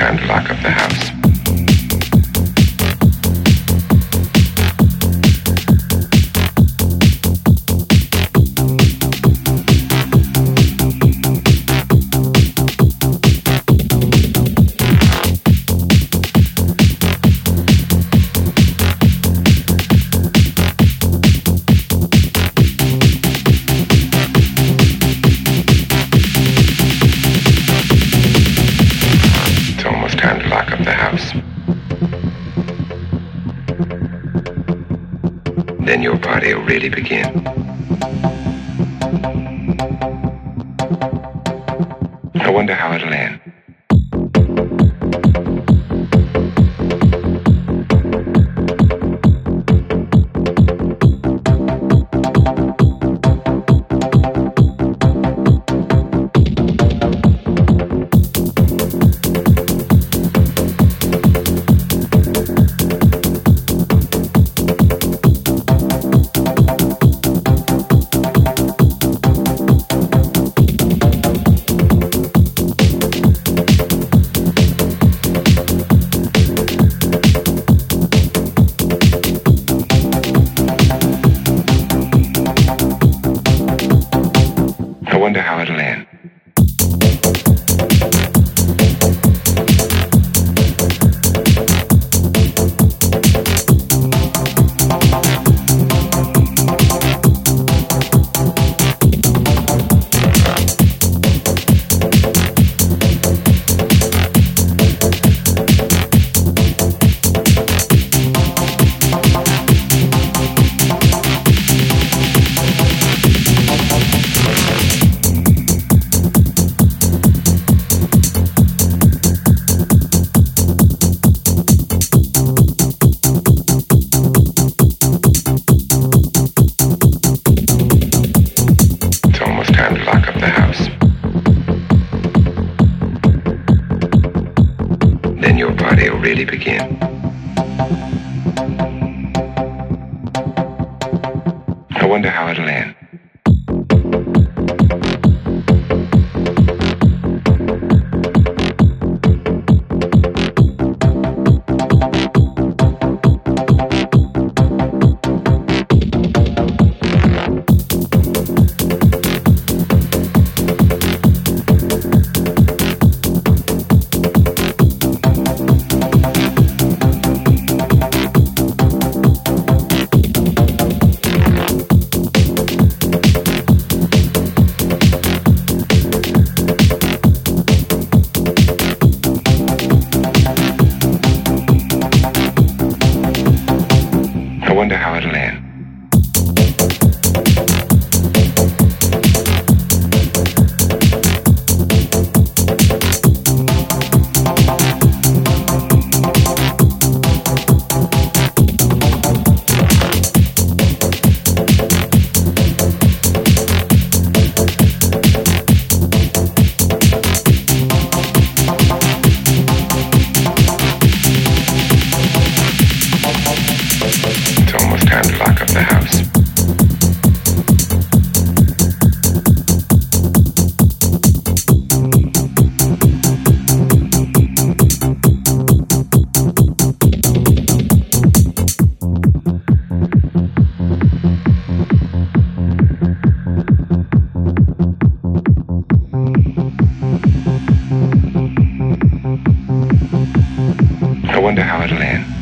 time to lock up the house. the house. Then your party will really begin. I wonder how it'll end. Wonder how it'll end. Really. I wonder how it'll end. settle in.